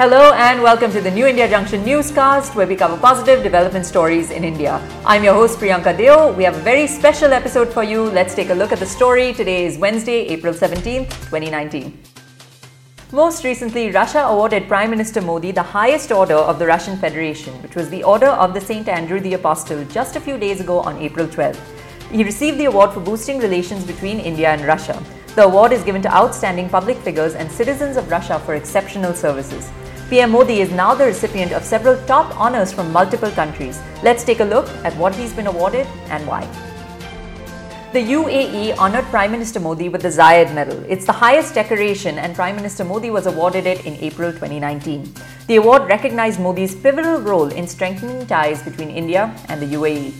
Hello and welcome to the New India Junction newscast where we cover positive development stories in India. I'm your host Priyanka Deo. We have a very special episode for you. Let's take a look at the story. Today is Wednesday, April 17th, 2019. Most recently, Russia awarded Prime Minister Modi the highest order of the Russian Federation, which was the Order of the St. Andrew the Apostle, just a few days ago on April 12th. He received the award for boosting relations between India and Russia. The award is given to outstanding public figures and citizens of Russia for exceptional services. PM Modi is now the recipient of several top honors from multiple countries. Let's take a look at what he's been awarded and why. The UAE honored Prime Minister Modi with the Zayed Medal. It's the highest decoration, and Prime Minister Modi was awarded it in April 2019. The award recognized Modi's pivotal role in strengthening ties between India and the UAE.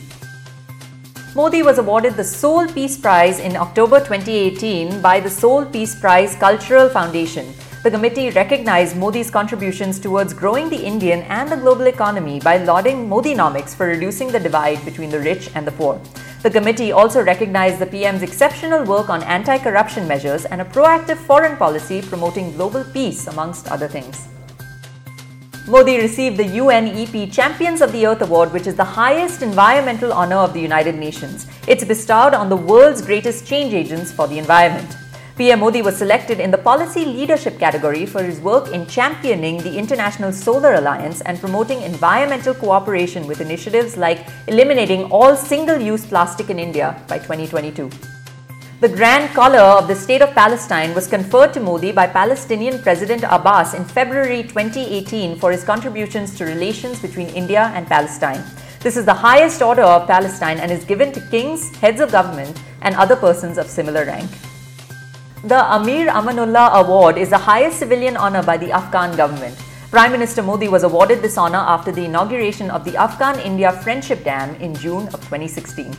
Modi was awarded the Seoul Peace Prize in October 2018 by the Seoul Peace Prize Cultural Foundation. The committee recognized Modi's contributions towards growing the Indian and the global economy by lauding Modinomics for reducing the divide between the rich and the poor. The committee also recognized the PM's exceptional work on anti corruption measures and a proactive foreign policy promoting global peace, amongst other things. Modi received the UNEP Champions of the Earth Award, which is the highest environmental honor of the United Nations. It's bestowed on the world's greatest change agents for the environment. PM Modi was selected in the policy leadership category for his work in championing the International Solar Alliance and promoting environmental cooperation with initiatives like eliminating all single use plastic in India by 2022. The Grand Collar of the State of Palestine was conferred to Modi by Palestinian President Abbas in February 2018 for his contributions to relations between India and Palestine. This is the highest order of Palestine and is given to kings, heads of government, and other persons of similar rank. The Amir Amanullah Award is the highest civilian honor by the Afghan government. Prime Minister Modi was awarded this honor after the inauguration of the Afghan India Friendship Dam in June of 2016.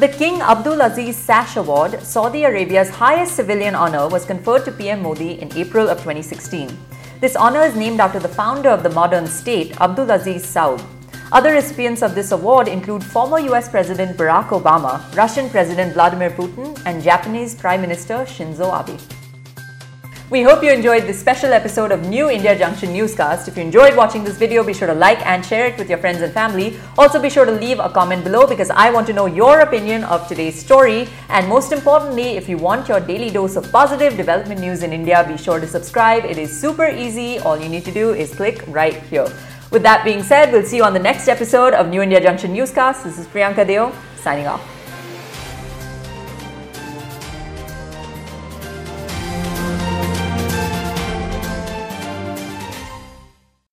The King Abdul Aziz Sash Award, Saudi Arabia's highest civilian honor, was conferred to PM Modi in April of 2016. This honor is named after the founder of the modern state, Abdul Aziz Saud. Other recipients of this award include former US President Barack Obama, Russian President Vladimir Putin, and Japanese Prime Minister Shinzo Abe. We hope you enjoyed this special episode of New India Junction Newscast. If you enjoyed watching this video, be sure to like and share it with your friends and family. Also, be sure to leave a comment below because I want to know your opinion of today's story. And most importantly, if you want your daily dose of positive development news in India, be sure to subscribe. It is super easy. All you need to do is click right here. With that being said, we'll see you on the next episode of New India Junction Newscast. This is Priyanka Deo, signing off.